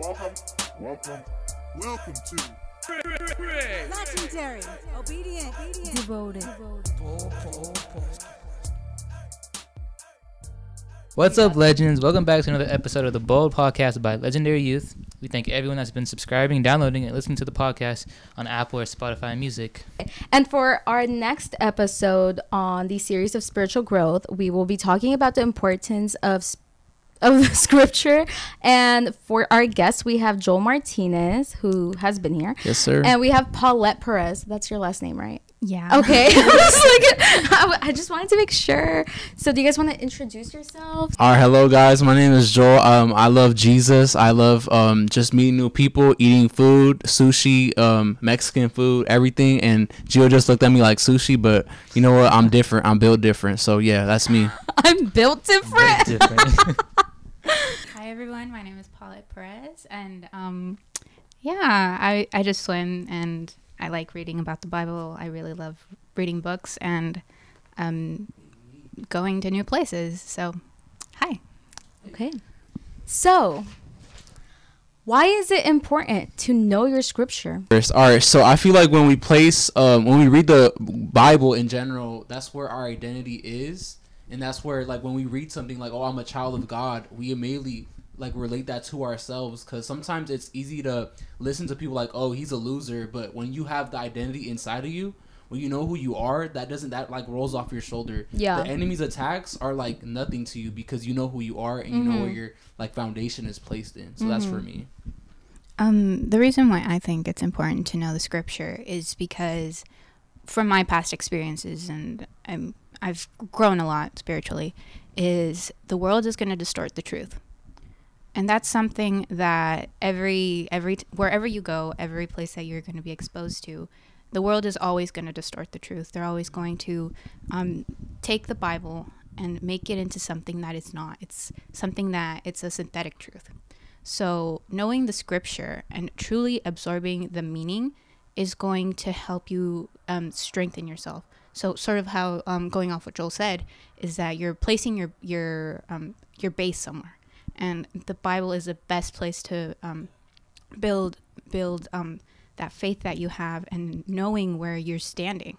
Welcome, welcome, welcome to Legendary, obedient, devoted. What's up, legends? Welcome back to another episode of the Bold Podcast by Legendary Youth. We thank everyone that's been subscribing, downloading, and listening to the podcast on Apple or Spotify Music. And for our next episode on the series of spiritual growth, we will be talking about the importance of sp- of scripture. And for our guests, we have Joel Martinez, who has been here, Yes, sir. and we have Paulette Perez. That's your last name, right? Yeah. Okay. I, like, I, I just wanted to make sure. So, do you guys want to introduce yourselves? All right, hello guys. My name is Joel. Um, I love Jesus. I love um just meeting new people, eating food, sushi, um, Mexican food, everything. And Gio just looked at me like sushi, but you know what? I'm different. I'm built different. So yeah, that's me. I'm built different. Different. Hi everyone. My name is Paulette Perez, and um, yeah, I I just swim and I like reading about the Bible. I really love reading books and um, going to new places. So, hi. Okay. So, why is it important to know your scripture? First, All right. So I feel like when we place, um, when we read the Bible in general, that's where our identity is, and that's where like when we read something like, "Oh, I'm a child of God," we immediately like relate that to ourselves because sometimes it's easy to listen to people like, "Oh, he's a loser," but when you have the identity inside of you. When you know who you are, that doesn't that like rolls off your shoulder. Yeah. The enemy's attacks are like nothing to you because you know who you are and you know where mm-hmm. your like foundation is placed in. So that's for mm-hmm. me. Um, the reason why I think it's important to know the scripture is because from my past experiences and I'm, I've grown a lot spiritually is the world is going to distort the truth. And that's something that every every wherever you go, every place that you're going to be exposed to, the world is always going to distort the truth. They're always going to um, take the Bible and make it into something that it's not. It's something that it's a synthetic truth. So, knowing the scripture and truly absorbing the meaning is going to help you um, strengthen yourself. So, sort of how um, going off what Joel said is that you're placing your your um, your base somewhere, and the Bible is the best place to um, build build um, that faith that you have and knowing where you're standing.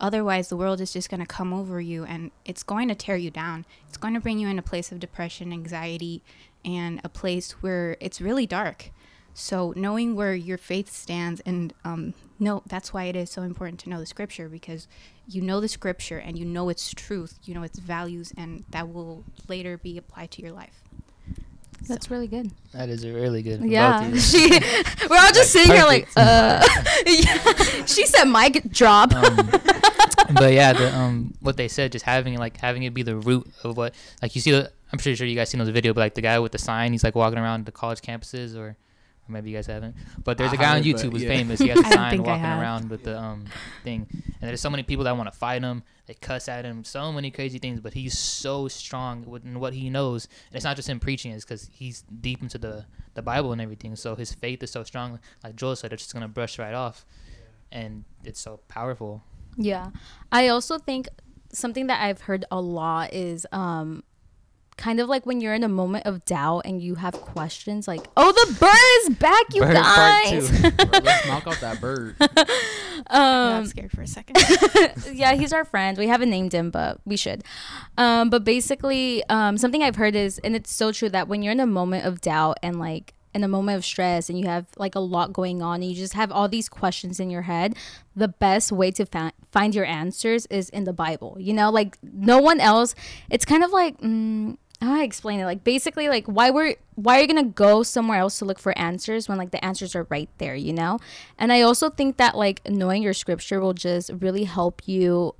Otherwise, the world is just going to come over you and it's going to tear you down. It's going to bring you in a place of depression, anxiety, and a place where it's really dark. So, knowing where your faith stands, and um, no, that's why it is so important to know the scripture because you know the scripture and you know its truth, you know its values, and that will later be applied to your life. That's really good. that is really good. for Yeah, she. We're all just Like, sitting here like, uh. yeah. She said, "Mic drop." Um, but yeah, the um, what they said, just having it like having it be the root of what, like you see, the, I'm pretty sure you guys seen those video, but like the guy with the sign, he's like walking around the college campuses, or, or maybe you guys haven't. But there's I a guy on YouTube who's yeah. famous. He has a sign walking around with the um thing, and there's so many people that want to fight him. They cuss at him, so many crazy things. But he's so strong with- in what he knows. And it's not just him preaching; it's because he's deep into the the Bible and everything. So his faith is so strong. Like Joel said, it's just gonna brush right off, and it's so powerful. Yeah. I also think something that I've heard a lot is um kind of like when you're in a moment of doubt and you have questions like, "Oh, the bird is back, you Bird guys." Bro, let's knock out that bird. I um got scared for a second. yeah, he's our friend. We haven't named him, but we should. Um, but basically, um, something I've heard is, and it's so true that when you're in a moment of doubt and like in a moment of stress and you have like a lot going on and you just have all these questions in your head, the best way to fa- find your answers is in the Bible. You know, like no one else. It's kind of like. Mm, how do I explain it? Like basically, like why we're why are you gonna go somewhere else to look for answers when like the answers are right there, you know? And I also think that like knowing your scripture will just really help you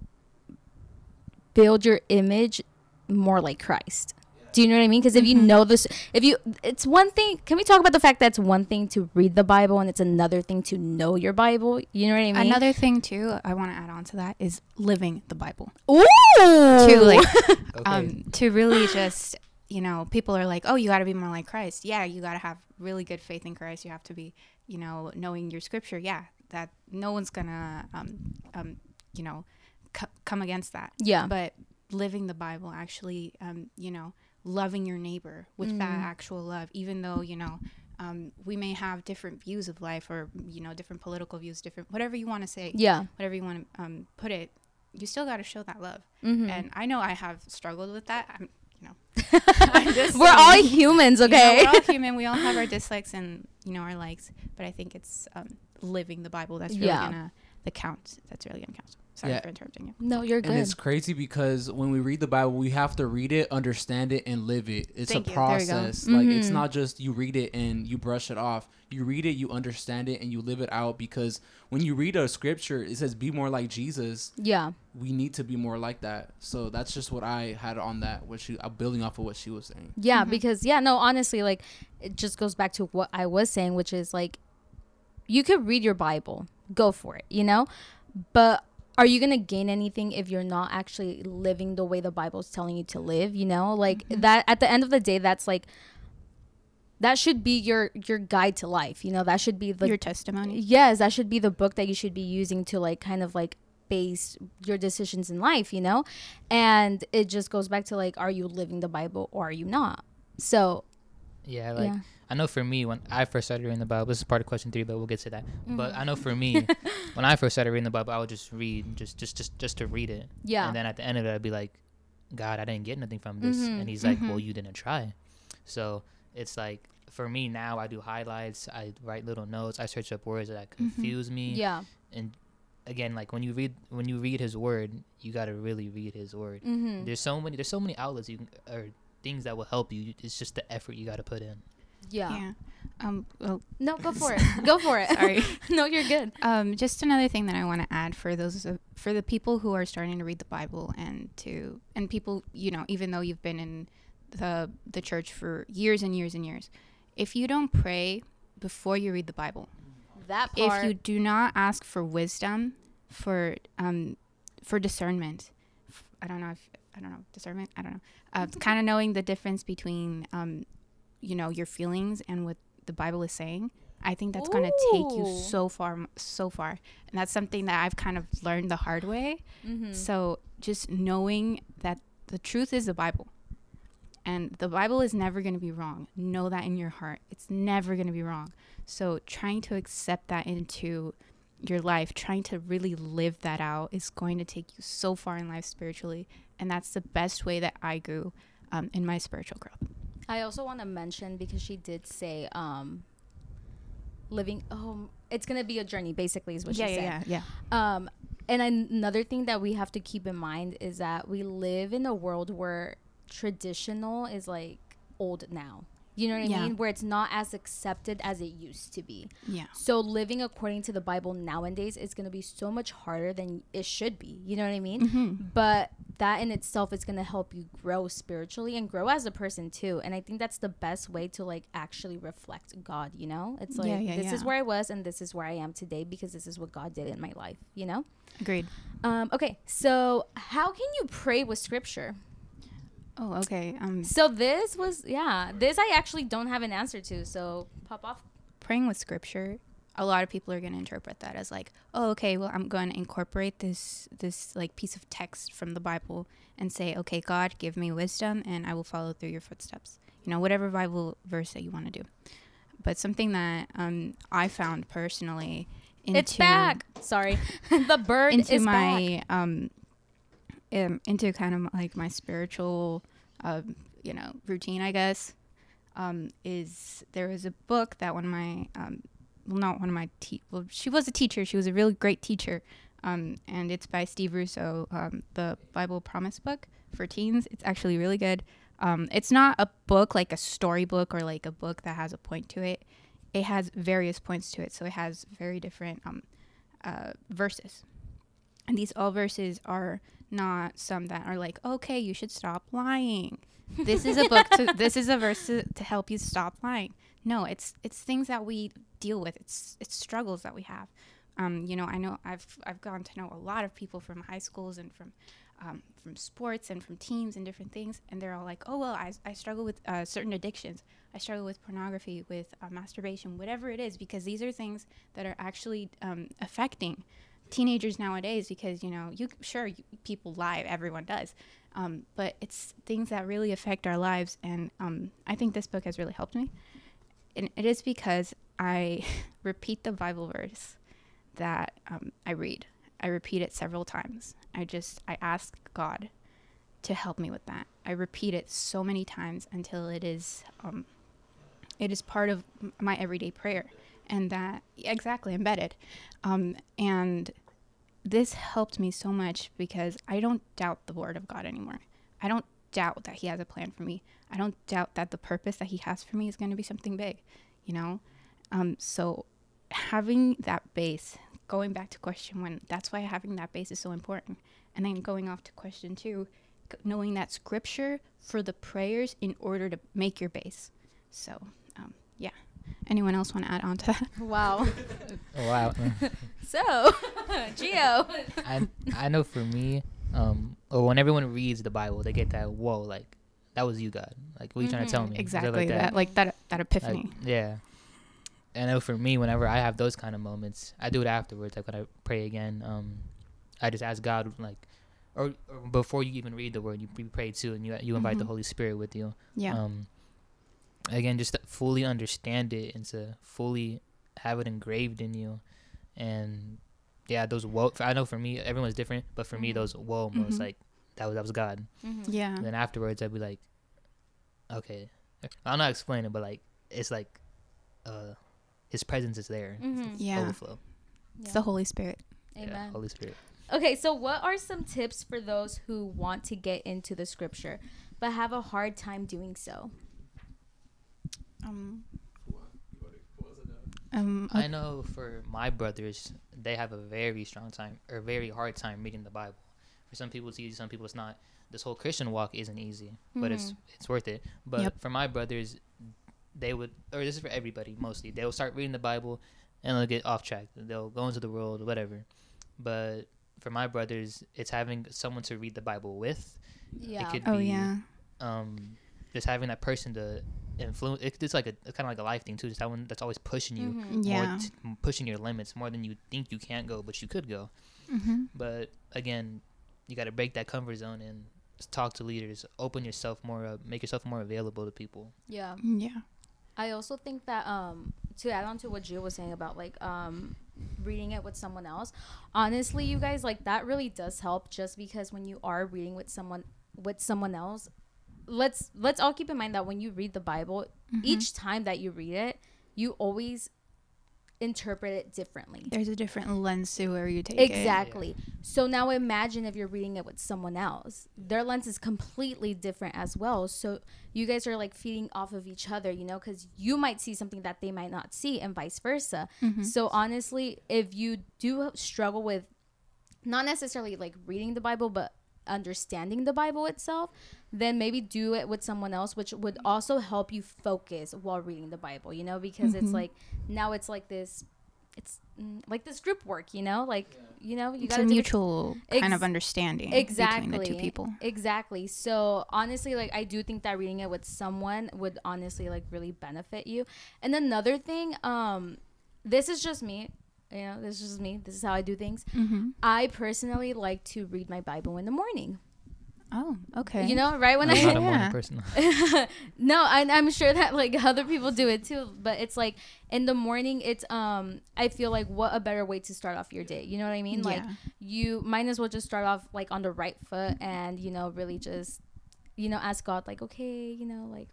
build your image more like Christ. Do you know what I mean? Because if you know this, if you, it's one thing. Can we talk about the fact that it's one thing to read the Bible and it's another thing to know your Bible? You know what I mean? Another thing too, I want to add on to that is living the Bible. Ooh. To like, Okay. um, to really just you know, people are like, oh, you got to be more like Christ. Yeah, you got to have really good faith in Christ. You have to be, you know, knowing your scripture. Yeah, that no one's gonna, um, um, you know, c- come against that. Yeah. But living the Bible, actually, um, you know, loving your neighbor with that actual love, even though you know, um, we may have different views of life or you know different political views different whatever you want to say Yeah. whatever you want to um, put it you still got to show that love Mhm. and i know i have struggled with that i'm you know I'm just We're all saying. humans, You know, okay? we're all human. We all have our dislikes and you know our likes, but I think it's um, living the Bible that's really Yeah. gonna the count. That's really gonna count. Sorry Yeah. for interrupting you. no, you're good. And good. it's crazy because when we read the Bible, we have to read it, understand it, and live it. It's Thank a you. There we go. process. Like it's Mhm. not just you read it and you brush it off. You read it, you understand it, and you live it out. Because when you read a scripture, it says, "Be more like Jesus." yeah. We need to be more like that. So that's just what I had on that. What she, I'm building off of what she was saying. Yeah, Mhm. because yeah, no, honestly, like it just goes back to what I was saying, which is like you could read your Bible, go for it, you know? But are you going to gain anything if you're not actually living the way the Bible's telling you to live, you know? Like mm-hmm. that at the end of the day that's like that should be your your guide to life, you know? That should be the Your testimony. yes that should be the book that you should be using to like kind of like base your decisions in life you know and it just goes back to like are you living the bible or are you not so Yeah, like yeah I know for me when I first started reading the Bible, this is part of question three, but we'll get to that. But Mm-hmm. I know for me, when I first started reading the Bible, I would just read, just just just just to read it. yeah And then at the end of it, I'd be like, God, I didn't get nothing from this. Mhm, And He's like, mhm. Well, you didn't try. So it's like for me now, I do highlights, I write little notes, I search up words that confuse me. yeah And again, like when you read when you read His Word, you gotta really read His Word. mm-hmm. There's so many there's so many outlets you can or things that will help you. It's just the effort you gotta put in. Yeah Yeah. Um. Well, no go for it go for it Sorry. no you're good um. Just another thing that I want to add for those of, for the people who are starting to read the Bible and to and people you know even though you've been in the the church for years and years and years, if you don't pray before you read the Bible, that if you do not ask for wisdom for um for discernment f- i don't know if i don't know discernment i don't know uh, kind of knowing the difference between um you know your feelings and what the bible is saying i think that's going to take you so far so far. And that's something that i've kind of learned the hard way. Mhm. so just knowing that the truth is the bible. And the bible is never going to be wrong. Know that in your heart. It's never going to be wrong. So trying to accept that into your life trying to really live that out is going to take you so far in life spiritually. And that's the best way that i grew um, in my spiritual growth i also want to mention because she did say um living oh it's gonna be a journey basically is what she said yeah Um, and another thing that we have to keep in mind is that we live in a world where traditional is like old now. You know what I Yeah. mean? Where it's not as accepted as it used to be. yeah So living according to the Bible nowadays is going to be so much harder than it should be. You know what I mean? mm-hmm. But that in itself is going to help you grow spiritually and grow as a person too. And I think that's the best way to like actually reflect God, you know? It's like Yeah, yeah, this is where I was and this is where I am today because this is what God did in my life, you know? agreed Um, okay, so how can you pray with scripture? Oh okay um So this was yeah, this I actually don't have an answer to. So pop off. praying with scripture a lot of people are going to interpret that as like oh okay well i'm going to incorporate this this like piece of text from the bible and say okay god give me wisdom and i will follow through your footsteps you know whatever bible verse that you want to do but something that um i found personally into, it's back. Sorry, the bird into is back. my um, um into kind of like my spiritual um you know routine i guess um is there was a book that one of my um well not one of my te- well she was a teacher. She was a really great teacher um and it's by steve russo um the bible promise book for teens. It's actually really good. Um it's not a book like a storybook or like a book that has a point to it. It has various points to it so it has very different um uh, verses and these all verses are not some that are like okay you should stop lying. This is a book to this is a verse to, to help you stop lying. No it's it's things that we deal with. It's it's struggles that we have. Um, you know i know i've i've gotten to know a lot of people from high schools and from um, from sports and from teams and different things and they're all like oh well i, I struggle with uh, certain addictions. I struggle with pornography with uh, masturbation whatever it is because these are things that are actually um, affecting teenagers nowadays because you know you sure you, people lie everyone does um, but it's things that really affect our lives and um, i think this book has really helped me and it is because I repeat the Bible verse that um, I read. I repeat it several times. I just I ask God to help me with that. I repeat it so many times until it is um, it is part of my everyday prayer, and that exactly embedded. Um, and this helped me so much because I don't doubt the word of God anymore. I don't doubt that He has a plan for me. I don't doubt that the purpose that He has for me is going to be something big, you know. Um, so having that base, going back to question one, that's why having that base is so important. And then going off to question two, knowing that scripture for the prayers in order to make your base. So. Anyone else want to add on to that? Wow. Oh, wow. so, Gio. I I know for me, um, or when everyone reads the Bible, they get that whoa, like that was you, God. Like what are you trying to tell me? Exactly like that. like that, that Like, epiphany. yeah. I know for me, whenever I have those kind of moments, I do it afterwards. Like when I pray again, um, I just ask God, like, or, or before you even read the word, you, you pray too, and you you invite the Mhm. Holy Spirit with you. yeah. Um, again, just to fully understand it and to fully have it engraved in you, and yeah, those whoa. I know for me, everyone's different, but for me, Mhm. those whoa moments, Mhm. like that was that was God. Mm-hmm. yeah. And then afterwards, I'd be like, okay, I'm not explaining, but like it's like, uh, His presence is there. Mm-hmm. Yeah. Overflow. It's the Holy Spirit. Yeah, Holy Spirit. Okay, so what are some tips for those who want to get into the scripture but have a hard time doing so? Um, um, I know for my brothers, they have a very strong time or very hard time reading the Bible. For some people, it's easy. Some people, it's not. This whole Christian walk isn't easy, but it's it's worth it. But Yep. for my brothers, they would, or this is for everybody mostly. They'll start reading the Bible, and they'll get off track. They'll go into the world, whatever. But for my brothers, it's having someone to read the Bible with. Yeah. It could oh be- yeah. Um, just having that person to influence. It, it's like a kind of like a life thing too. Just that one that's always pushing you Mhm. Yeah. more t- m- pushing your limits more than you think you can't go, but you could go. Mm-hmm. But again, you got to break that comfort zone and talk to leaders, open yourself more up, make yourself more available to people. Yeah. Yeah. I also think that um to add on to what Jill was saying about like um reading it with someone else, honestly, you guys like that really does help just because when you are reading with someone with someone else, let's let's all keep in mind that when you read the Bible, mm-hmm. each time that you read it, you always interpret it differently. There's a different lens to where you take it. Exactly. So now imagine if you're reading it with someone else. Their lens is completely different as well. So you guys are like feeding off of each other, you know, because you might see something that they might not see and vice versa. Mm-hmm. So honestly, if you do struggle with not necessarily like reading the Bible, but understanding the Bible itself, then maybe do it with someone else, which would also help you focus while reading the Bible, you know, because it's like now it's like this, it's mm, like this group work, you know, like, you know, you It's got a to mutual kind of understanding exactly between the two people. exactly. So honestly like i do think that reading it with someone would honestly like really benefit you. And another thing um this is just me you know this is just me this is how i do things Mm-hmm. i personally like to read my bible in the morning Oh, okay. you know right when I'm i not a morning Yeah. person. no I, i'm sure that like other people do it too but it's like in the morning it's um i feel like what a better way to start off your day you know what i mean like Yeah. you might as well just start off like on the right foot and you know really just you know ask god like okay you know like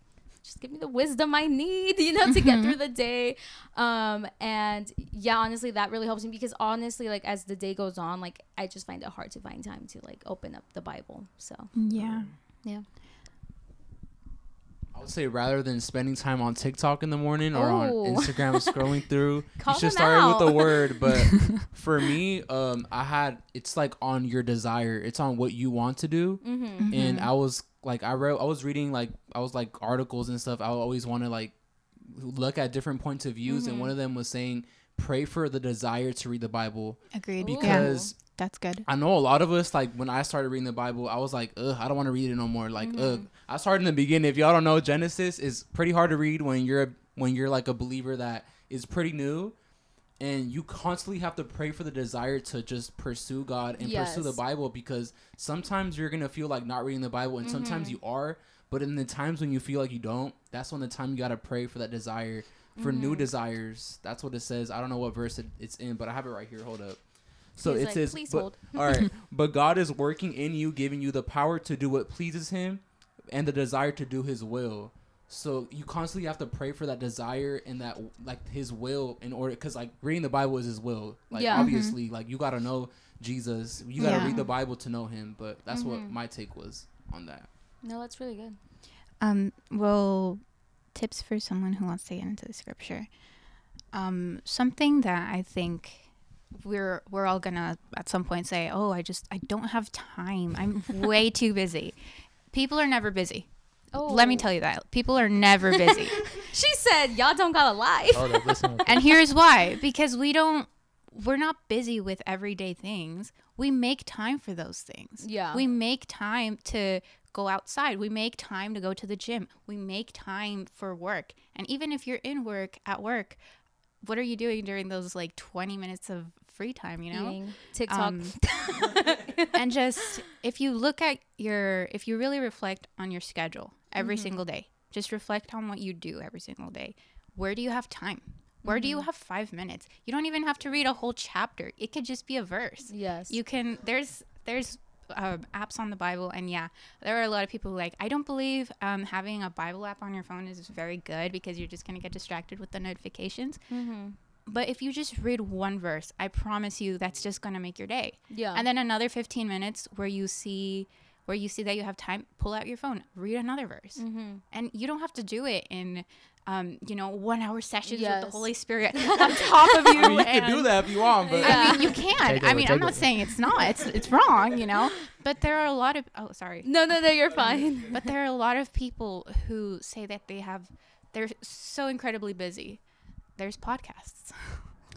just give me the wisdom i need you know to get through the day um and yeah honestly that really helps me because honestly like as the day goes on like i just find it hard to find time to like open up the bible so Yeah. yeah I would say rather than spending time on TikTok in the morning or Ooh. on Instagram scrolling through, Call you should him start with the out. word. But for me, um, I had it's like on your desire. It's on what you want to do. mm-hmm. And I was like, I wrote, I was reading like I was like articles and stuff. I always want to like look at different points of views, and one of them was saying pray for the desire to read the Bible Agreed. Ooh. yeah. because That's good. I know a lot of us like when I started reading the Bible, I was like, ugh, I don't want to read it no more. Like, Mm-hmm. ugh. I started in the beginning. If y'all don't know, Genesis is pretty hard to read when you're a, when you're like a believer that is pretty new, and you constantly have to pray for the desire to just pursue God and pursue the Bible because sometimes you're gonna feel like not reading the Bible, and Mm-hmm. sometimes you are. But in the times when you feel like you don't, that's when the time you gotta pray for that desire for new Mm-hmm. desires. That's what it says. I don't know what verse it, it's in, but I have it right here. Hold up. So He's it like, says, "Please but- hold." all right, but God is working in you, giving you the power to do what pleases Him, and the desire to do His will. So you constantly have to pray for that desire and that like His will in order, because like reading the Bible is His will. Like Yeah. Mhm. obviously, like you gotta know Jesus. You gotta Yeah. read the Bible to know Him. But that's what Mhm. my take was on that. No, that's really good. Um, well, tips for someone who wants to get into the scripture. Um, something that I think we're we're all gonna at some point say, "Oh, I just I don't have time. I'm way too busy." People are never busy. Oh, Let me tell you that people are never busy, She said, "Y'all don't got a life." Oh, and here's why: because we don't. We're not busy with everyday things. We make time for those things. Yeah. We make time to go outside. We make time to go to the gym. We make time for work. And even if you're in work at work, what are you doing during those like 20 minutes of free time, you know? Eating, TikTok. Um, and just if you look at your if you really reflect on your schedule every single day, just reflect on what you do every single day. Where do you have time? Where do you have 5 minutes? You don't even have to read a whole chapter. It could just be a verse yes. you can there's there's uh, apps on the bible and yeah there are a lot of people who like i don't believe um, having a bible app on your phone is very good because you're just going to get distracted with the notifications Mm-hmm. but if you just read one verse i promise you that's just going to make your day Yeah. and then another 15 minutes where you see where you see that you have time pull out your phone read another verse Mm-hmm. and you don't have to do it in um, you know one hour sessions with the holy spirit on top of you I mean, you can do that if you want, but I mean, you can. I mean, I'm not over. saying it's not. It's it's wrong, you know. But there are a lot of oh, sorry. no, no, no. You're fine. But there are a lot of people who say that they have they're so incredibly busy. There's podcasts.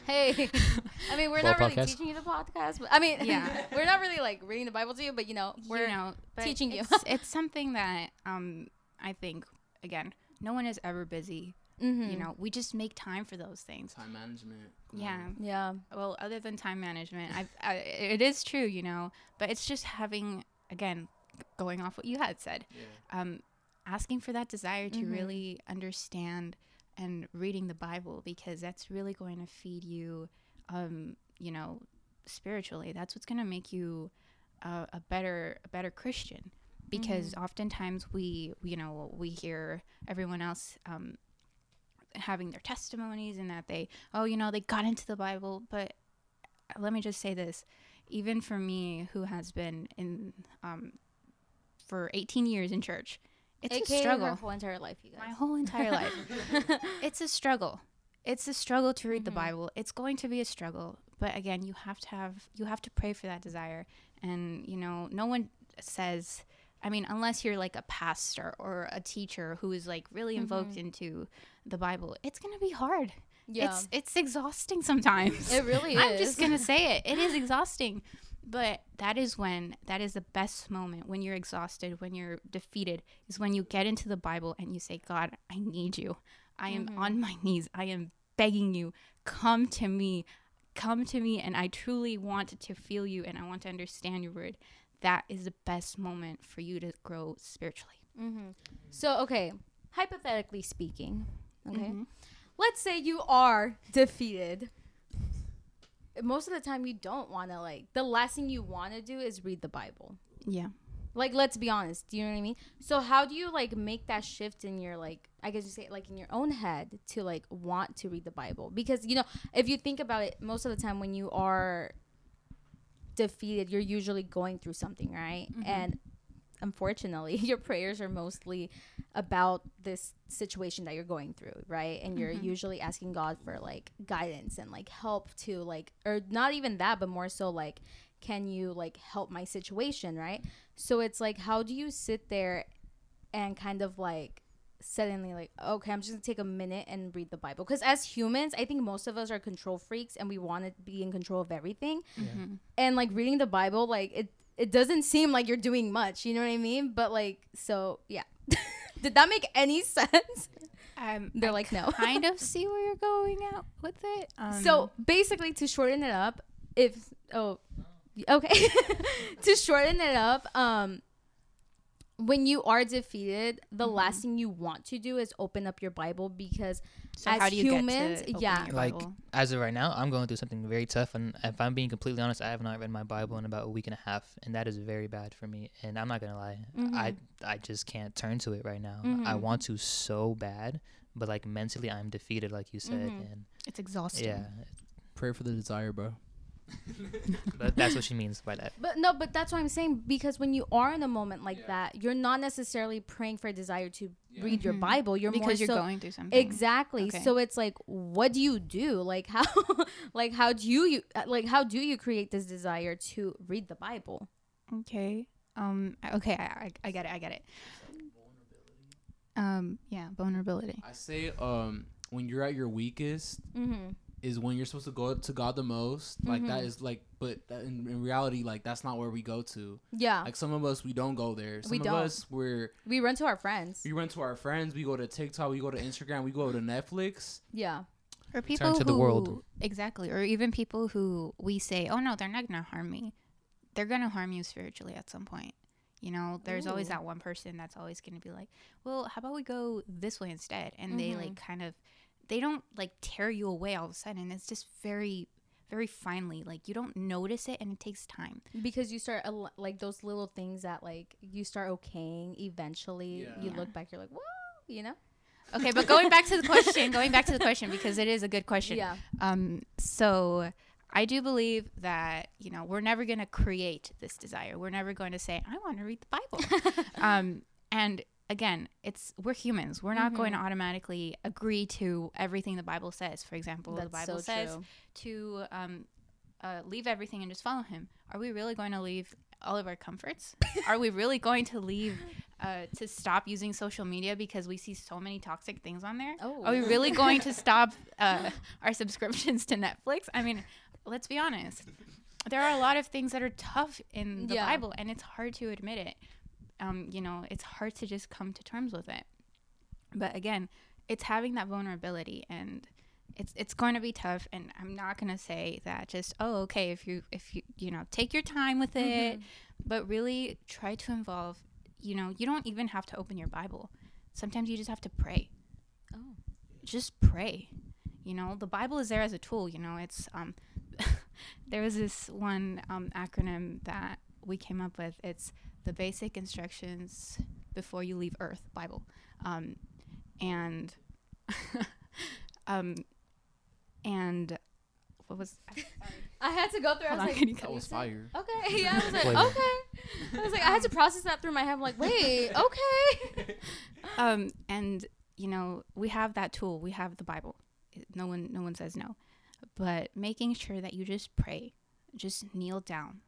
Hey, I mean, we're Well, not really podcast. teaching you the podcast, but I mean, Yeah. we're not really like reading the Bible to you, but you know, we're you know, but teaching you. It's, it's something that um I think again, no one is ever busy. Mhm. You know, we just make time for those things. time management. come Yeah. on. Yeah. well other than time management I've, I, it is true you know but it's just having again going off what you had said Yeah. um, asking for that desire to Mhm. really understand and reading the bible because that's really going to feed you um, you know spiritually. That's what's going to make you a, a better a better christian because oftentimes we you know we hear everyone else um, having their testimonies and that they oh you know they got into the bible. But let me just say this. Even for me who has been in um, for 18 years in church it's AKA a struggle Her whole entire life, you guys. my whole entire life. It's a struggle. It's a struggle to read the Mhm. bible. It's going to be a struggle. But again you have to have you have to pray for that desire. And you know no one says i mean unless you're like a pastor or a teacher who is like really invoked into the bible it's going to be hard. Yeah. it's it's exhausting sometimes. It really is. i'm just going to say it. It is exhausting but that is when that is the best moment when you're exhausted when you're defeated is when you get into the bible and you say god i need you. I am on my knees. I am begging you. Come to me. Come to me and i truly want to feel you and i want to understand your word. That is the best moment for you to grow spiritually. Mm-hmm. So, okay, hypothetically speaking, okay, Mhm. let's say you are defeated. Most of the time, you don't want to, like, the last thing you want to do is read the Bible. yeah Like, let's be honest. Do you know what I mean? So, how do you, like, make that shift in your, like, I guess you say, like, in your own head to, like, want to read the Bible? Because, you know, if you think about it, most of the time when you are defeated, you're usually going through something, right? Mm-hmm. And unfortunately, your prayers are mostly about this situation that you're going through, right? And you're mm-hmm. usually asking God for like guidance and like help to like or not even that, but more so like can you like help my situation, right? So it's like how do you sit there and kind of like suddenly like okay i'm just gonna take a minute and read the bible. Because as humans i think most of us are control freaks and we want to be in control of everything. Mm-hmm. And like reading the bible like it it doesn't seem like you're doing much you know what i mean? But like so yeah. Did that make any sense? Um, they're I like no. kind of see where you're going out with it um, so basically to shorten it up if oh okay. To shorten it up um when you are defeated, the mm-hmm. last thing you want to do is open up your Bible because So as how do you humans, get to yeah, your like as of right now, I'm going through something very tough, and if I'm being completely honest, I have not read my Bible in about a week and a half, and that is very bad for me. And I'm not gonna lie, I mm-hmm. I just can't turn to it right now. I mm-hmm. want to so bad, but like mentally, I'm defeated, like you said, and It's exhausting. yeah, Pray for the desire, bro. but that's what she means by that. But no, but that's what I'm saying because when you are in a moment like that, you're not necessarily praying for a desire to read your Bible. You're more because you're so- going through something. Exactly. Okay. So it's like, what do you do? Like how, like how do you, like how do you create this desire to read the Bible? Okay. Um. Okay. I, I, I get it. I get it. Um. Yeah. Vulnerability. I say um when you're at your weakest Mm-hmm. Is when you're supposed to go to God the most. Like that mm-hmm. is like, but that in, in reality, like that's not where we go to. Yeah. Like some of us, we don't go there. Some We of don't. us, we're we run to our friends. we run to our friends. We go to TikTok. We go to Instagram. We go to Netflix. Yeah. Or people to the who world. exactly, or even people who we say, "Oh no, they're not gonna harm me." They're gonna harm you spiritually at some point. You know, there's always that one person that's always gonna be like, "Well, how about we go this way instead?" And they mm-hmm. like kind of, they don't like tear you away all of a sudden. It's just very, very finely. Like you don't notice it, and it takes time. Because you start like those little things that like you start okaying eventually. You Yeah. look back, you're like, whoa, you know? Okay, but going back to the question, going back to the question because it is a good question. Yeah. Um, so I do believe that you know we're never going to create this desire. We're never going to say I want to read the Bible. um, and again, it's we're humans. We're not going to automatically agree to everything the Bible says. For example, the Bible so says to um, uh, leave everything and just follow Him. Are we really going to leave all of our comforts? Are we really going to leave uh, to stop using social media because we see so many toxic things on there? Oh. Are we really going to stop uh, our subscriptions to Netflix? I mean, let's be honest. There are a lot of things that are tough in the Yeah. Bible, and it's hard to admit it. Um, you know, it's hard to just come to terms with it. But again, it's having that vulnerability, and it's it's going to be tough. And I'm not going to say that just oh okay if you if you you know take your time with it, but really try to involve. You know, you don't even have to open your Bible. Sometimes you just have to pray Oh. just pray you know the bible is there as a tool you know it's um there was this one um, acronym that we came up with it's the basic instructions before you leave earth bible um, and um and what was I had to go through. I was on, like, That was fire. okay. Yeah, I was like, okay. I was like, I had to process that through my head. I'm like, wait, okay. um and you know we have that tool we have the bible no one no one says no but making sure that you just pray just kneel down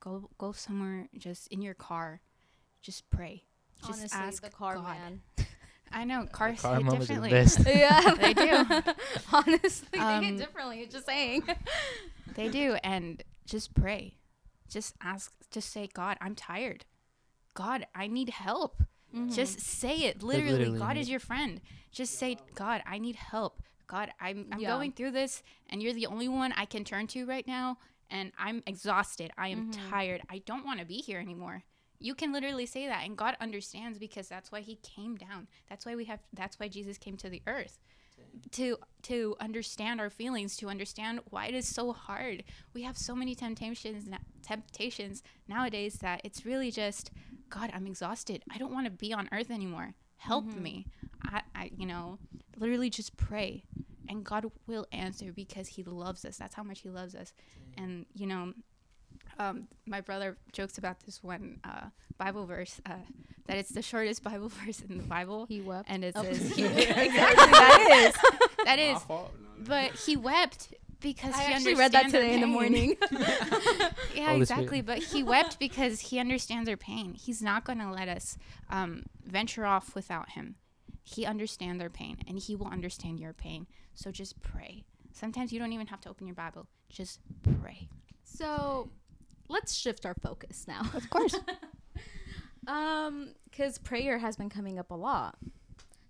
go go somewhere just in your car just pray just Honestly, ask the car God. man. i know cars Car hit mom is the best. Yeah, they do Honestly, they Um, hit differently. Just saying. they do and just pray just ask just say god i'm tired god i need help just say it literally, literally god need- is your friend just say god i need help god i'm, I'm Yeah. going through this and you're the only one i can turn to right now and i'm exhausted. I am mm-hmm. tired. I don't want to be here anymore. You can literally say that and god understands because that's why he came down. That's why we have that's why jesus came to the earth. To to understand our feelings to understand why it is so hard. We have so many temptations na- temptations nowadays that it's really just god i'm exhausted. I don't want to be on earth anymore. Help mm-hmm. me. I, I you know literally just pray and god will answer because he loves us that's how much he loves us and you know um, my brother jokes about this one uh, Bible verse uh, that it's the shortest Bible verse in the Bible. He wept. and it Oh. says he, exactly that is that My is. fault. No, no. But he wept because I he actually read that understands our today in the morning. yeah, Holy exactly. Spirit. But he wept because he understands our pain. He's not going to let us um, venture off without him. He understands their pain, and he will understand your pain. So just pray. Sometimes you don't even have to open your Bible. Just pray. So, let's shift our focus now. Of course. Um, because prayer has been coming up a lot.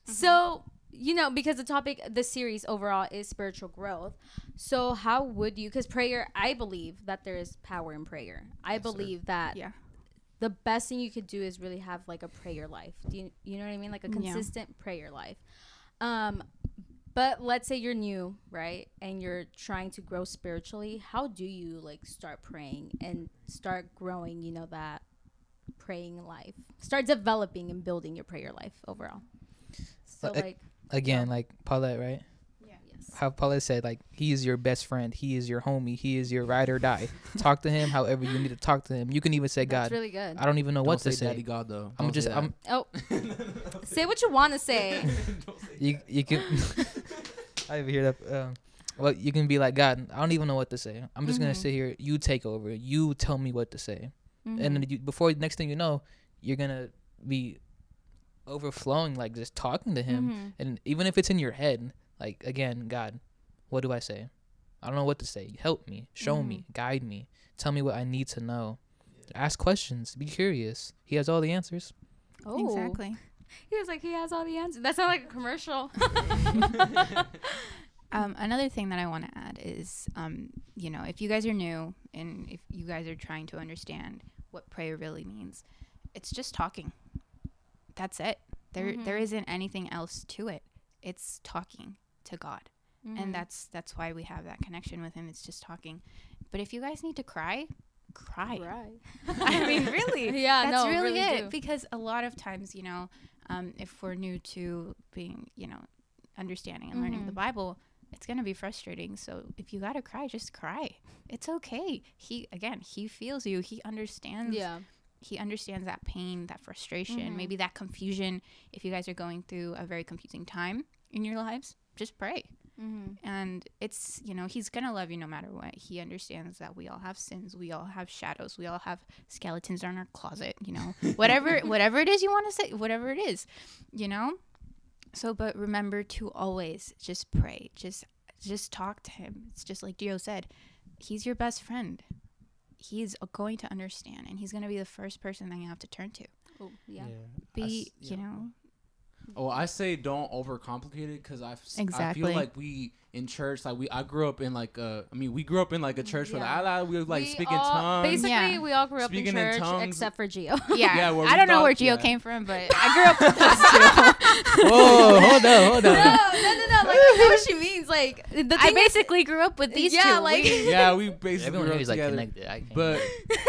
So, you know, because the topic, the series overall is spiritual growth. So, how would you, because prayer, I believe that there is power in prayer. I believe that yeah. The best thing you could do is really have like a prayer life. Do you, you know what I mean? Like a Yeah. consistent prayer life. Um, but let's say you're new, right? And you're trying to grow spiritually. How do you like start praying and start growing, you know, that praying life? Start developing and building your prayer life overall. So Well, like Again, like Paulette, right? Yes. How Paulette said, like he is your best friend. He is your homie. He is your ride or die. talk to him however you need to talk to him. You can even say, That's God, really good. I don't even know Don't what say to say. Daddy God though. I'm Don't just say I'm Oh, say what you want to say. you you can I even hear that um well you can be like God I don't even know what to say I'm just gonna Mhm. sit here you take over you tell me what to say Mm-hmm. and then you, before next thing you know you're gonna be overflowing like just talking to him Mhm. and even if it's in your head like again God what do I say? I don't know what to say. Help me. Show me. Guide me. Tell me what I need to know. Ask questions. Be curious. He has all the answers. Oh, Exactly. He was like, he has all the answers. That sounds like a commercial. Um, another thing that I want to add is, um, you know, if you guys are new and if you guys are trying to understand what prayer really means, it's just talking. That's it. There, there isn't anything else to it. It's talking to God, and that's that's why we have that connection with Him. It's just talking. But if you guys need to cry, cry. right. I mean, really. Yeah, that's no, really, really it. do. Because a lot of times, you know, um, if we're new to being, you know, understanding and learning the Mhm. Bible, it's gonna be frustrating. So if you gotta cry, just cry. It's okay. He again, he feels you. He understands. Yeah. He understands that pain, that frustration, Mhm. maybe that confusion. If you guys are going through a very confusing time in your lives, just pray. Mm-hmm. and it's you know he's gonna love you no matter what. He understands that we all have sins we all have shadows we all have skeletons in our closet you know whatever whatever it is you want to say whatever it is you know? So but remember to always just pray just just talk to him. It's just like Gio said he's your best friend. He's going to understand and he's going to be the first person that you have to turn to. Oh, yeah. be I s- you know Oh, I say don't overcomplicate it because I, f- I Exactly. feel like we in church like we I grew up in like a I mean we grew up in like a church where Yeah. like, we would like We speak in all- tongues. Basically, Yeah. we all grew up Speaking in in church tongues. except for Gio. yeah, Yeah, where I don't know where Gio yeah. came from, but I grew up with those two. Whoa, hold on, hold no, on. no, no, no. Like, I know what she means. Like, the thing I is- basically grew up with these Yeah, two. like- yeah, we basically Everyone grew up is like together. connected. I. But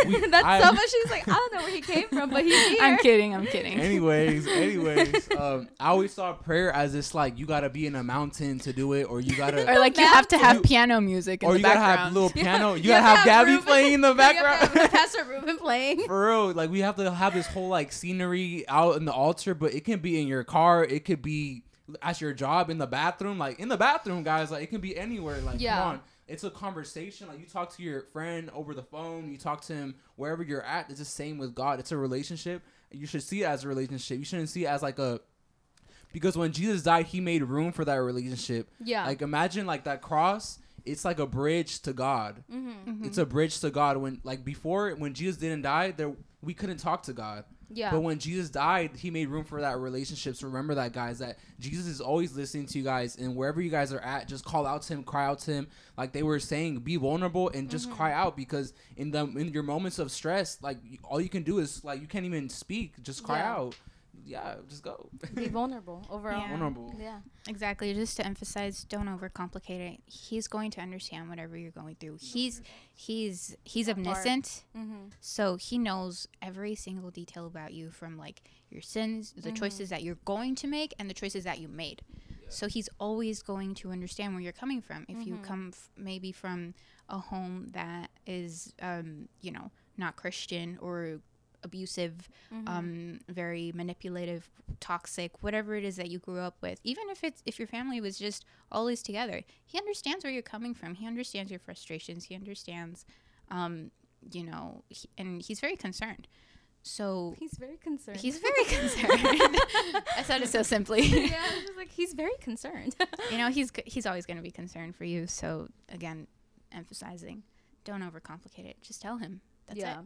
we, that's I- so much. She's like, I don't know where he came from, but he's here. I'm kidding. I'm kidding. anyways, anyways, um, I always saw prayer as this like you gotta be in a mountain to do it, or you gotta, or like you have to have You- piano music in or the you gotta have background. little piano. You, You gotta have, Gabby Ruben- playing in the You have to background. Pastor Ruben playing. For real, like we have to have this whole like scenery out in the altar, but it can be in your car, it could be at your job in the bathroom, like in the bathroom, guys. Like it can be anywhere. Like Yeah. come on, it's a conversation. Like you talk to your friend over the phone, you talk to him wherever you're at. It's the same with God. It's a relationship. You should see it as a relationship. You shouldn't see it as like a because when Jesus died, he made room for that relationship. Yeah. Like imagine like that cross. It's like a bridge to God. Mm-hmm. It's a bridge to God. When like before, when Jesus didn't die, there we couldn't talk to God. Yeah. But when Jesus died, he made room for that relationship. So remember that, guys, that Jesus is always listening to you guys, and wherever you guys are at, just call out to him, cry out to him. Like they were saying, be vulnerable and just cry out because in the in your moments of stress, like all you can do is like you can't even speak, just cry Yeah. out. Yeah, just go. Be vulnerable overall. Yeah. vulnerable. Yeah. Exactly. Just to emphasize, don't overcomplicate it. He's going to understand whatever you're going through. He's he's he's That omniscient, Mm-hmm. so he knows every single detail about you, from like your sins, the choices that you're going to make, and the choices that you made. So he's always going to understand where you're coming from. If you come f- maybe from a home that is, um, you know, not Christian or abusive, um, very manipulative, toxic, whatever it is that you grew up with. Even if it's if your family was just always together, he understands where you're coming from. He understands your frustrations. He understands, um, you know, he, and he's very concerned. So He's very concerned. he's very concerned. I said it so simply. yeah. I was just like he's very concerned. you know, he's he's always going to be concerned for you. So again, emphasizing, don't overcomplicate it. Just tell him. That's yeah. it.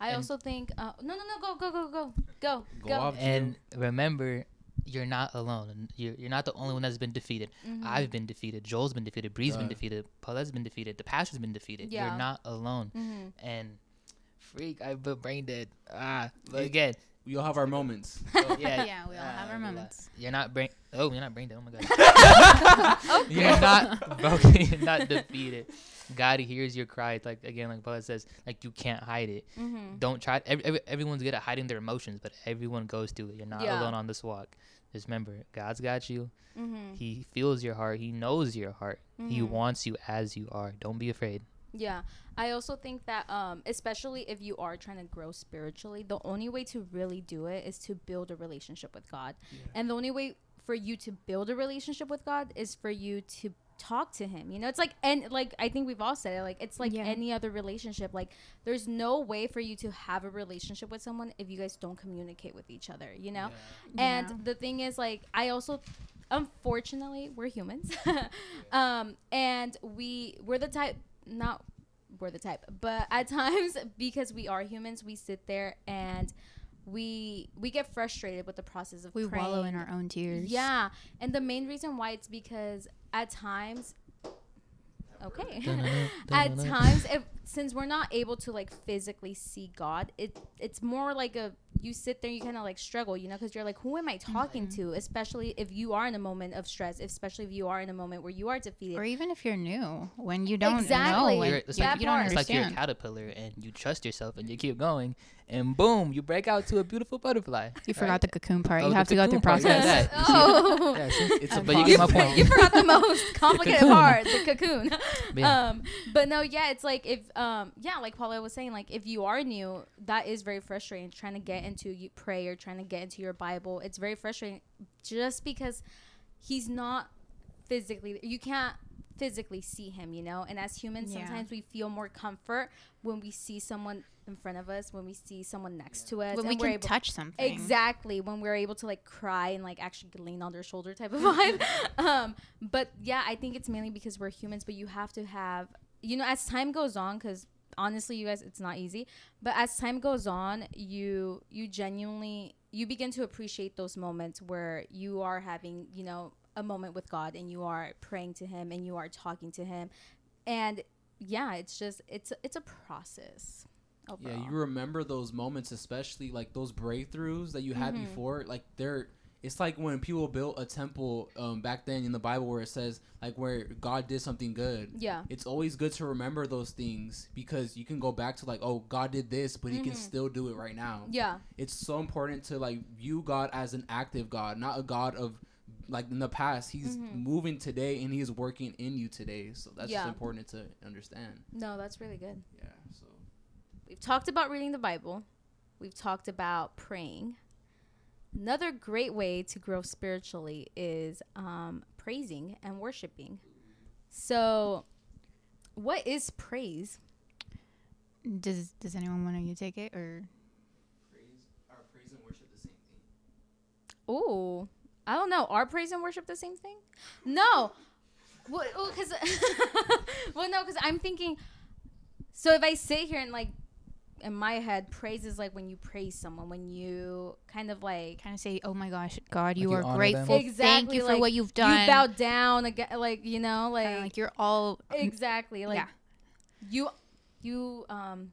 I And- also think. Uh, no, no, no. Go, go, go, go, go, Go go. off. And remember, you're not alone. You're, you're not the only one that's been defeated. Mm-hmm. I've been defeated. Joel's been defeated. Bree's been defeated. Paulette's been defeated. The pastor's been defeated. Yeah. You're not alone. Mm-hmm. And freak. I put brain dead. Ah, but again, We all have our moments. oh, yeah, Yeah, we all have our moments. You're not brain. Oh, you're not brain dead. Oh my god. You're not broken. You're not defeated. God hears your cries. Like again, like Paul says, like you can't hide it. Mm-hmm. Don't try. Every, every, everyone's good at hiding their emotions, but everyone goes through it. You're not Yeah. alone on this walk. Just remember, God's got you. Mm-hmm. He feels your heart. He knows your heart. He Mhm. wants you as you are. Don't be afraid. Yeah, I also think that, um, especially if you are trying to grow spiritually, the only way to really do it is to build a relationship with God. And the only way for you to build a relationship with God is for you to talk to Him. You know, it's like, and like, I think we've all said it, like, it's like Yeah. any other relationship. Like, there's no way for you to have a relationship with someone if you guys don't communicate with each other, you know? And Yeah. the thing is, like, I also, unfortunately, we're humans, um, and we we're the type, not we're the type, but at times because we are humans, we sit there and we we get frustrated with the process of We wallow in our own tears. Yeah, and the main reason why it's because at times. Okay. at times if since we're not able to like physically see god it it's more like a you sit there you kind of like struggle you know because you're like who am i talking to especially if you are in a moment of stress especially if you are in a moment where you are defeated Or even if you're new, when you don't Exactly. know, when You're, it's you, like, That you don't part. it's like you're a caterpillar and you trust yourself and you keep going and boom, you break out to a beautiful butterfly. you forgot the cocoon part. Oh, you have to go through cocoon part, yeah, process. that. Oh yeah, see, it's a, I'm but you get my point. you forgot the most complicated cocoon. part the cocoon Yeah. um but no yeah it's like if um yeah like paula was saying like if you are new that is very frustrating trying to get into you prayer trying to get into your bible it's very frustrating just because he's not physically you can't physically see him you know and as humans Yeah. sometimes we feel more comfort when we see someone in front of us when we see someone next to us When and we we're can able touch something. Exactly when we're able to like cry and like actually lean on their shoulder type of vibe. um, but yeah, I think it's mainly because we're humans. But you have to have, you know, as time goes on, because honestly, you guys, it's not easy. But as time goes on, you you genuinely you begin to appreciate those moments where you are having, you know, a moment with God and you are praying to Him and you are talking to Him, and yeah, it's just it's it's a process. Yeah, you remember those moments, especially like those breakthroughs that you had Mm-hmm. before. Like they're, it's like when people built a temple um, back then in the Bible, where it says like where God did something good. Yeah. it's always good to remember those things because you can go back to like, oh, God did this, but He can still do it right now. Mm-hmm. Yeah. it's so important to like view God as an active God, not a God of like in the past. He's moving today and He is working in you today. So that's Mm-hmm. Yeah. just important to understand. No, that's really good. Yeah. So. We've talked about reading the Bible. We've talked about praying. Another great way to grow spiritually is um, praising and worshiping. So, what is praise? Does Does anyone want to take it or? praise or praise and worship the same thing. Oh, I don't know. Are praise and worship the same thing? No. Well, because well, no, because I'm thinking. So if I sit here and like, in my head, praise is like when you praise someone, when you kind of like Kind of say, "Oh my gosh, God, you you are honor them? grateful. Thank Exactly, you for what you've done." you bow down again, like you know, like, Kinda like you're all exactly, like yeah. you, you, um,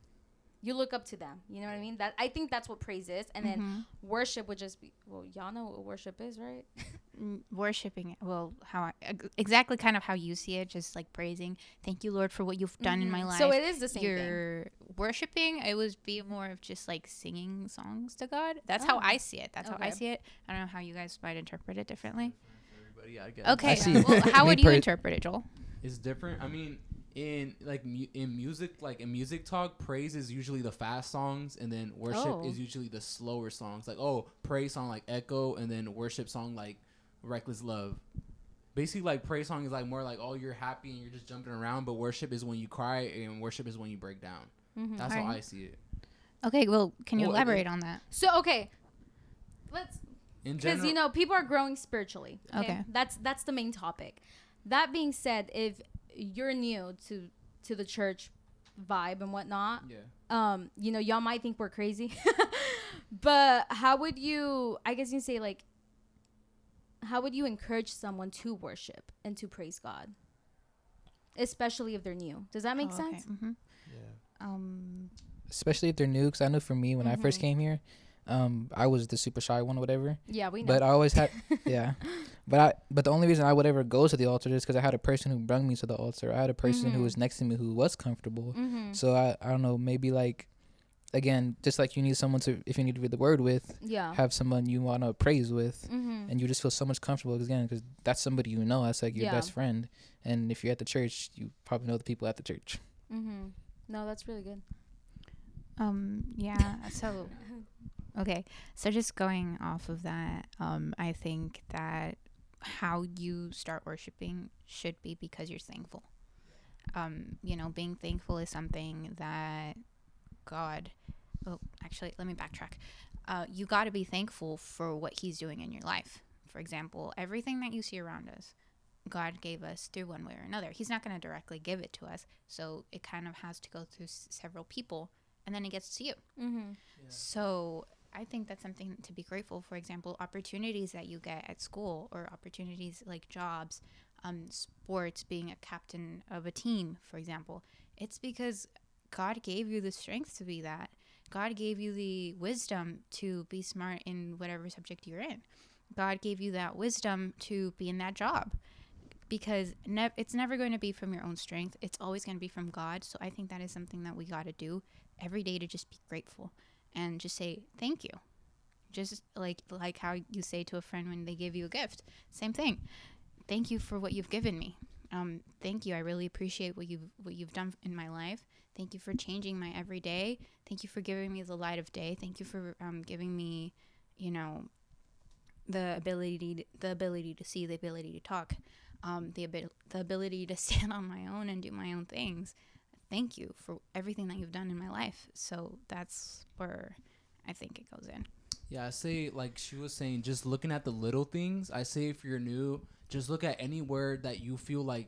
you look up to them. You know what I mean? That I think that's what praise is, and then Mm-hmm. worship would just be. Well, y'all know what worship is, right? mm, worshiping it. Well, how I, exactly kind of how you see it, just like praising. Thank you, Lord, for what you've done in my life. Mm-hmm. So it is the same thing. You're worshiping. It would be more of just like singing songs to God. That's how Oh. I see it. That's how I see it. I don't know how you guys might interpret it differently. Everybody, I guess. Okay, see. well, how would you per- interpret it, Joel? It's different. I mean, in like mu- in music, like in music talk, praise is usually the fast songs, and then worship Oh. is usually the slower songs. Like oh, praise song like Echo, and then worship song like Reckless Love. Basically, like praise song is like more like oh you're happy and you're just jumping around, but worship is when you cry, and worship is when you break down. Mm-hmm. That's how Alright. I see it. Okay, well, can you Well, elaborate on that? So okay, let's In because you know people are growing spiritually. Okay? Okay. that's that's the main topic. That being said, if you're new to to the church vibe and whatnot, yeah. um, you know, y'all might think we're crazy, but how would you? I guess you can say like, how would you encourage someone to worship and to praise God, especially if they're new? Does that make Oh, sense? Okay. hmm Yeah. Um, especially if they're new. Because I know for me when I first Mhm. came here, um, I was the super shy one, or whatever. Yeah, we know. But I always had, yeah. But I, but the only reason I would ever go to the altar is because I had a person who brought me to the altar. I had a person who Mhm. was next to me who was comfortable. mm-hmm. So I, I don't know, maybe like, again, just like you need someone to, if you need to read the word with, yeah. have someone you want to praise with, mm-hmm. and you just feel so much comfortable again because that's somebody you know. That's like your Yeah. best friend. And if you're at the church, you probably know the people at the church. mm-hmm. No, that's really good. Um, yeah. So, okay. So just going off of that, um, I think that how you start worshiping should be because you're thankful. Um, you know, being thankful is something that God. Oh, actually, let me backtrack. Uh, you got to be thankful for what He's doing in your life. For example, everything that you see around us, God gave us through one way or another. He's not going to directly give it to us, so it kind of has to go through s- several people, and then it gets to you. Mm-hmm. So I think that's something to be grateful. For example, opportunities that you get at school, or opportunities like jobs, um, sports, being a captain of a team, for example. It's because God gave you the strength to be that. God gave you the wisdom to be smart in whatever subject you're in. God gave you that wisdom to be in that job because it's never going to be from your own strength. It's always going to be from God. So I think that is something that we got to do every day to just be grateful and just say thank you. Just like like how you say to a friend when they give you a gift. Same thing. Thank you for what you've given me. Um, thank you. I really appreciate what you've what you've done in my life. Thank you for changing my everyday. Thank you for giving me the light of day. Thank you for um, giving me, you know, the ability the ability to see, the ability to talk, um, the abil- the ability to stand on my own and do my own things. Thank you for everything that you've done in my life. So that's where I think it goes in. Yeah, I say like she was saying, just looking at the little things. I say if you're new, just look at any word that you feel like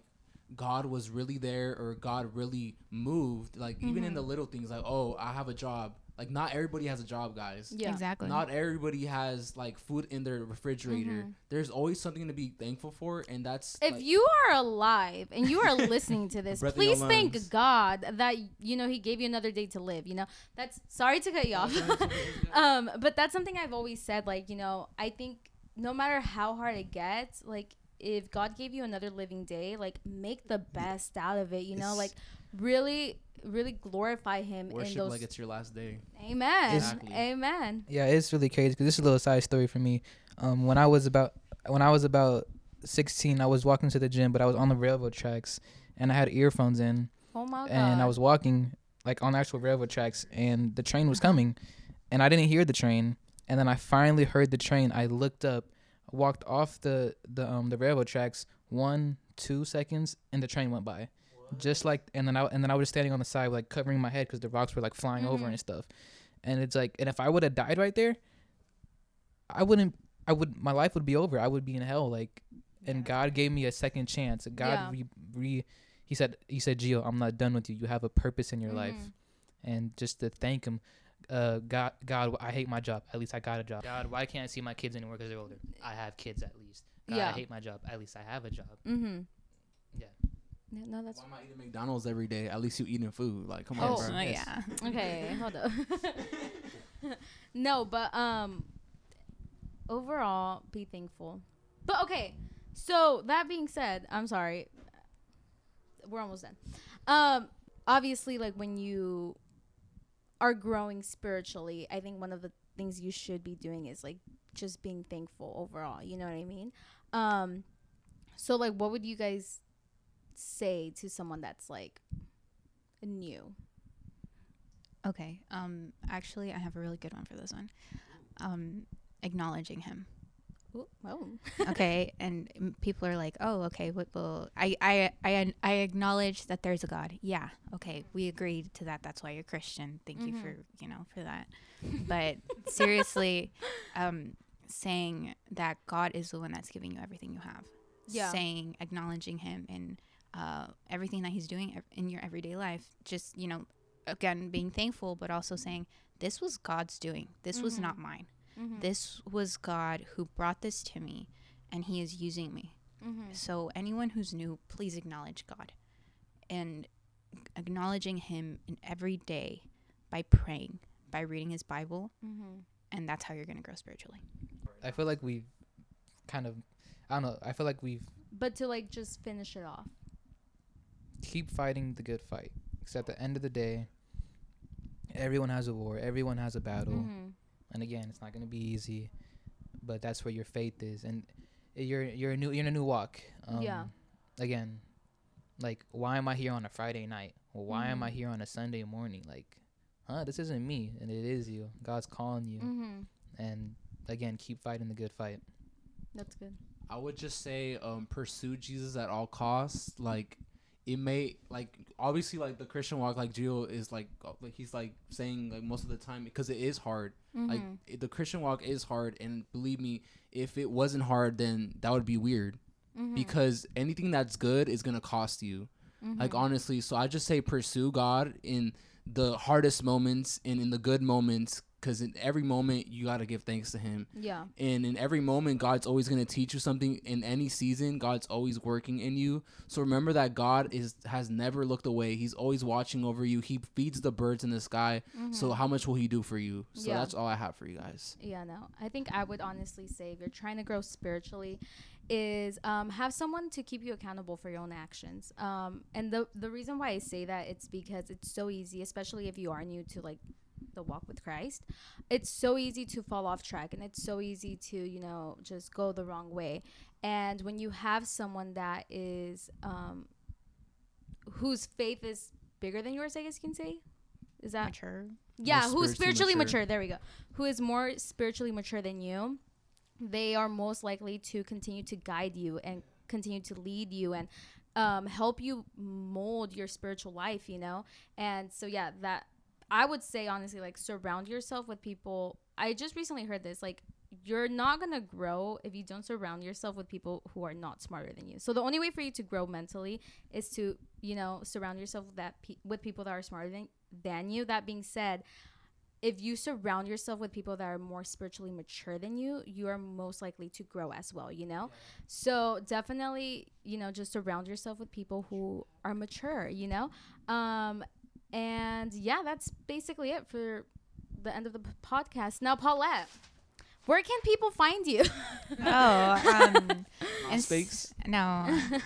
God was really there or God really moved. Like even in mm-hmm. the little things, like oh, I have a job. Like not everybody has a job, guys. Yeah. Exactly. Not everybody has like food in their refrigerator. There's always something to be thankful for, and that's If like, you are alive and you are listening to this, Breath in your please thank. God that you know He gave you another day to live. You know, that's sorry to cut you off. um, but that's something I've always said. Like, you know, I think no matter how hard it gets, like if God gave you another living day, like make the best out of it. You know, It's- like really, really glorify Him in those. like it's your last day. Amen. Exactly. Amen. Yeah, it's really crazy because this is a little side story for me. Um, when I was about when I was about 16, I was walking to the gym, but I was on the railroad tracks and I had earphones in, Oh my God. and I was walking like on actual railroad tracks, and the train was coming, and I didn't hear the train, and then I finally heard the train. I looked up, walked off the the um the railroad tracks, one two seconds, and the train went by. Just like, and then I and then I was standing on the side, like covering my head because the rocks were like flying over Mhm. and stuff. And it's like, and if I would have died right there, I wouldn't. I would. My life would be over. I would be in hell. Like, and God gave me a second chance. God Yeah. re, re. He said. He said, Gio, I'm not done with you. You have a purpose in your life, Mhm. and just to thank Him. Uh, God, God, I hate my job. At least I got a job. God, why can't I see my kids anymore because they're older? I have kids at least. God, Yeah. I hate my job. At least I have a job. Mm-hmm. Yeah. Yeah, no, that's Why am I eating McDonald's every day? At least you eating food. Like come Oh, on, bro. yes. yeah. okay hold up no but um overall be thankful but okay so that being said i'm sorry we're almost done um obviously like when you are growing spiritually i think one of the things you should be doing is like just being thankful overall you know what i mean um so like what would you guys say to someone that's like new Okay. Um. Actually, I have a really good one for this one. Um, acknowledging him. Ooh, oh Okay, and people are like, "Oh, okay. Well, well, I, I, I, I acknowledge that there's a God. Yeah. Okay, we agreed to that. That's why you're Christian. Thank you for you know for that. But seriously, um, saying that God is the one that's giving you everything you have. Yeah. Saying, acknowledging Him in uh, everything that He's doing in your everyday life. Just you know, again, being thankful, but also saying, "This was God's doing. This was not mine." This was God who brought this to me, and He is using me. So, anyone who's new, please acknowledge God and acknowledging Him in every day by praying, by reading his Bible, Mm-hmm. and that's how you're going to grow spiritually. I feel like we've kind of, I don't know. I feel like we've But to like just finish it off. Keep fighting the good fight. Because at the end of the day, everyone has a war. Everyone has a battle. Mhm. And again, it's not going to be easy, but that's where your faith is, and you're you're a new you're in a new walk. Um, Yeah. Again, like why am I here on a Friday night? Well, why am I Mhm. here on a Sunday morning? Like, huh? This isn't me, and it is you. God's calling you, Mm-hmm. and again, keep fighting the good fight. That's good. I would just say um, pursue Jesus at all costs. Like it may like obviously like the Christian walk like Gio is like like he's like saying like most of the time because it is hard. Like Mhm. it, the Christian walk is hard, and believe me, if it wasn't hard, then that would be weird. Mhm. Because anything that's good is gonna cost you. Like Mhm. honestly, so I just say pursue God in the hardest moments and in the good moments. Because in every moment you gotta give thanks to Him yeah. and in every moment god's always going to teach you something in any season god's always working in you so remember that god is has never looked away he's always watching over you he feeds the birds in the sky so how much will he do for you so Mm-hmm. Yeah. that's all i have for you guys Yeah, no. I think I would honestly say if you're trying to grow spiritually, is um, have someone to keep you accountable for your own actions. Um, and the the reason why I say that it's because it's so easy, especially if you are new to like the walk with Christ. It's so easy to fall off track, and it's so easy to you know just go the wrong way. And when you have someone that is um, whose faith is bigger than yours, I guess you can say. Is that Mature. yeah More who's spiritually spiritually mature. mature. there we go who is more spiritually mature than you they are most likely to continue to guide you and continue to lead you and um, help you mold your spiritual life you know and so yeah that i would say honestly like surround yourself with people i just recently heard this like you're not gonna grow if you don't surround yourself with people who are not smarter than you. So the only way for you to grow mentally is to, you know, surround yourself with that pe- with people that are smarter than than you. That being said, if you surround yourself with people that are more spiritually mature than you, you are most likely to grow as well, you know? So definitely, you know, just surround yourself with people who are mature, you know? Um and yeah, that's basically it for the end of the p- podcast. Now, Paulette, where can people find you? Oh, um, ins- Speaks. no.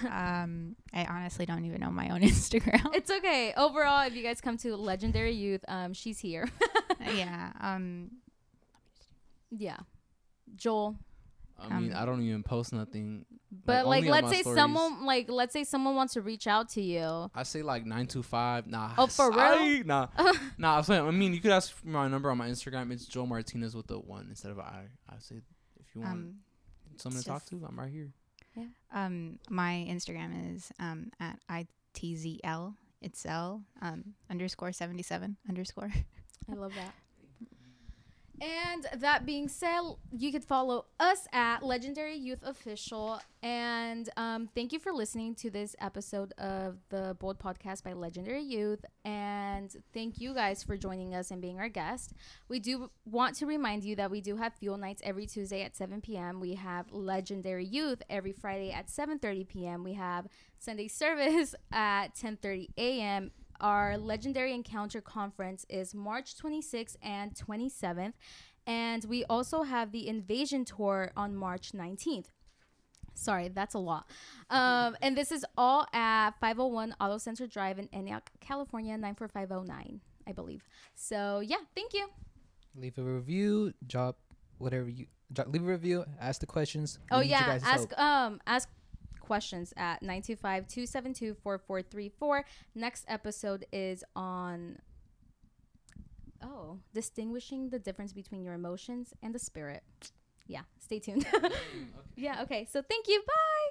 Um, I honestly don't even know my own Instagram. it's okay. Overall, if you guys come to Legendary Youth, um, she's here. yeah. Um, yeah. Joel. I mean Um, i don't even post nothing But like, on let's say stories. someone like let's say someone wants to reach out to you. I say like nine two five. Nah. Oh, for real? sorry. Nah. nah. I'm saying. I mean, you could ask for my number on my Instagram. It's Joe Martinez with the one instead of I. I say if you want um, someone to talk to, I'm right here. Yeah. um, my Instagram is um at itzl. It's L um underscore seventy seven underscore. I love that. And that being said, you could follow us at Legendary Youth Official. And um, thank you for listening to this episode of the Bold Podcast by Legendary Youth. And thank you guys for joining us and being our guest. We do want to remind you that we do have Fuel Nights every Tuesday at 7 p.m. We have Legendary Youth every Friday at 7.30 p.m. We have Sunday service at 10.30 a.m our legendary encounter conference is March 26th and 27th. And we also have the invasion tour on March 19th. Sorry, that's a lot. Um, and this is all at 501 Auto Center Drive in Antioch, California, 94509, I believe. So, yeah, thank you. Leave a review, drop whatever you drop, leave a review, ask the questions. Oh, yeah, ask help. um ask questions at 925-272-4434. Next episode is on oh, distinguishing the difference between your emotions and the spirit. Yeah, stay tuned. yeah, okay. So thank you. Bye.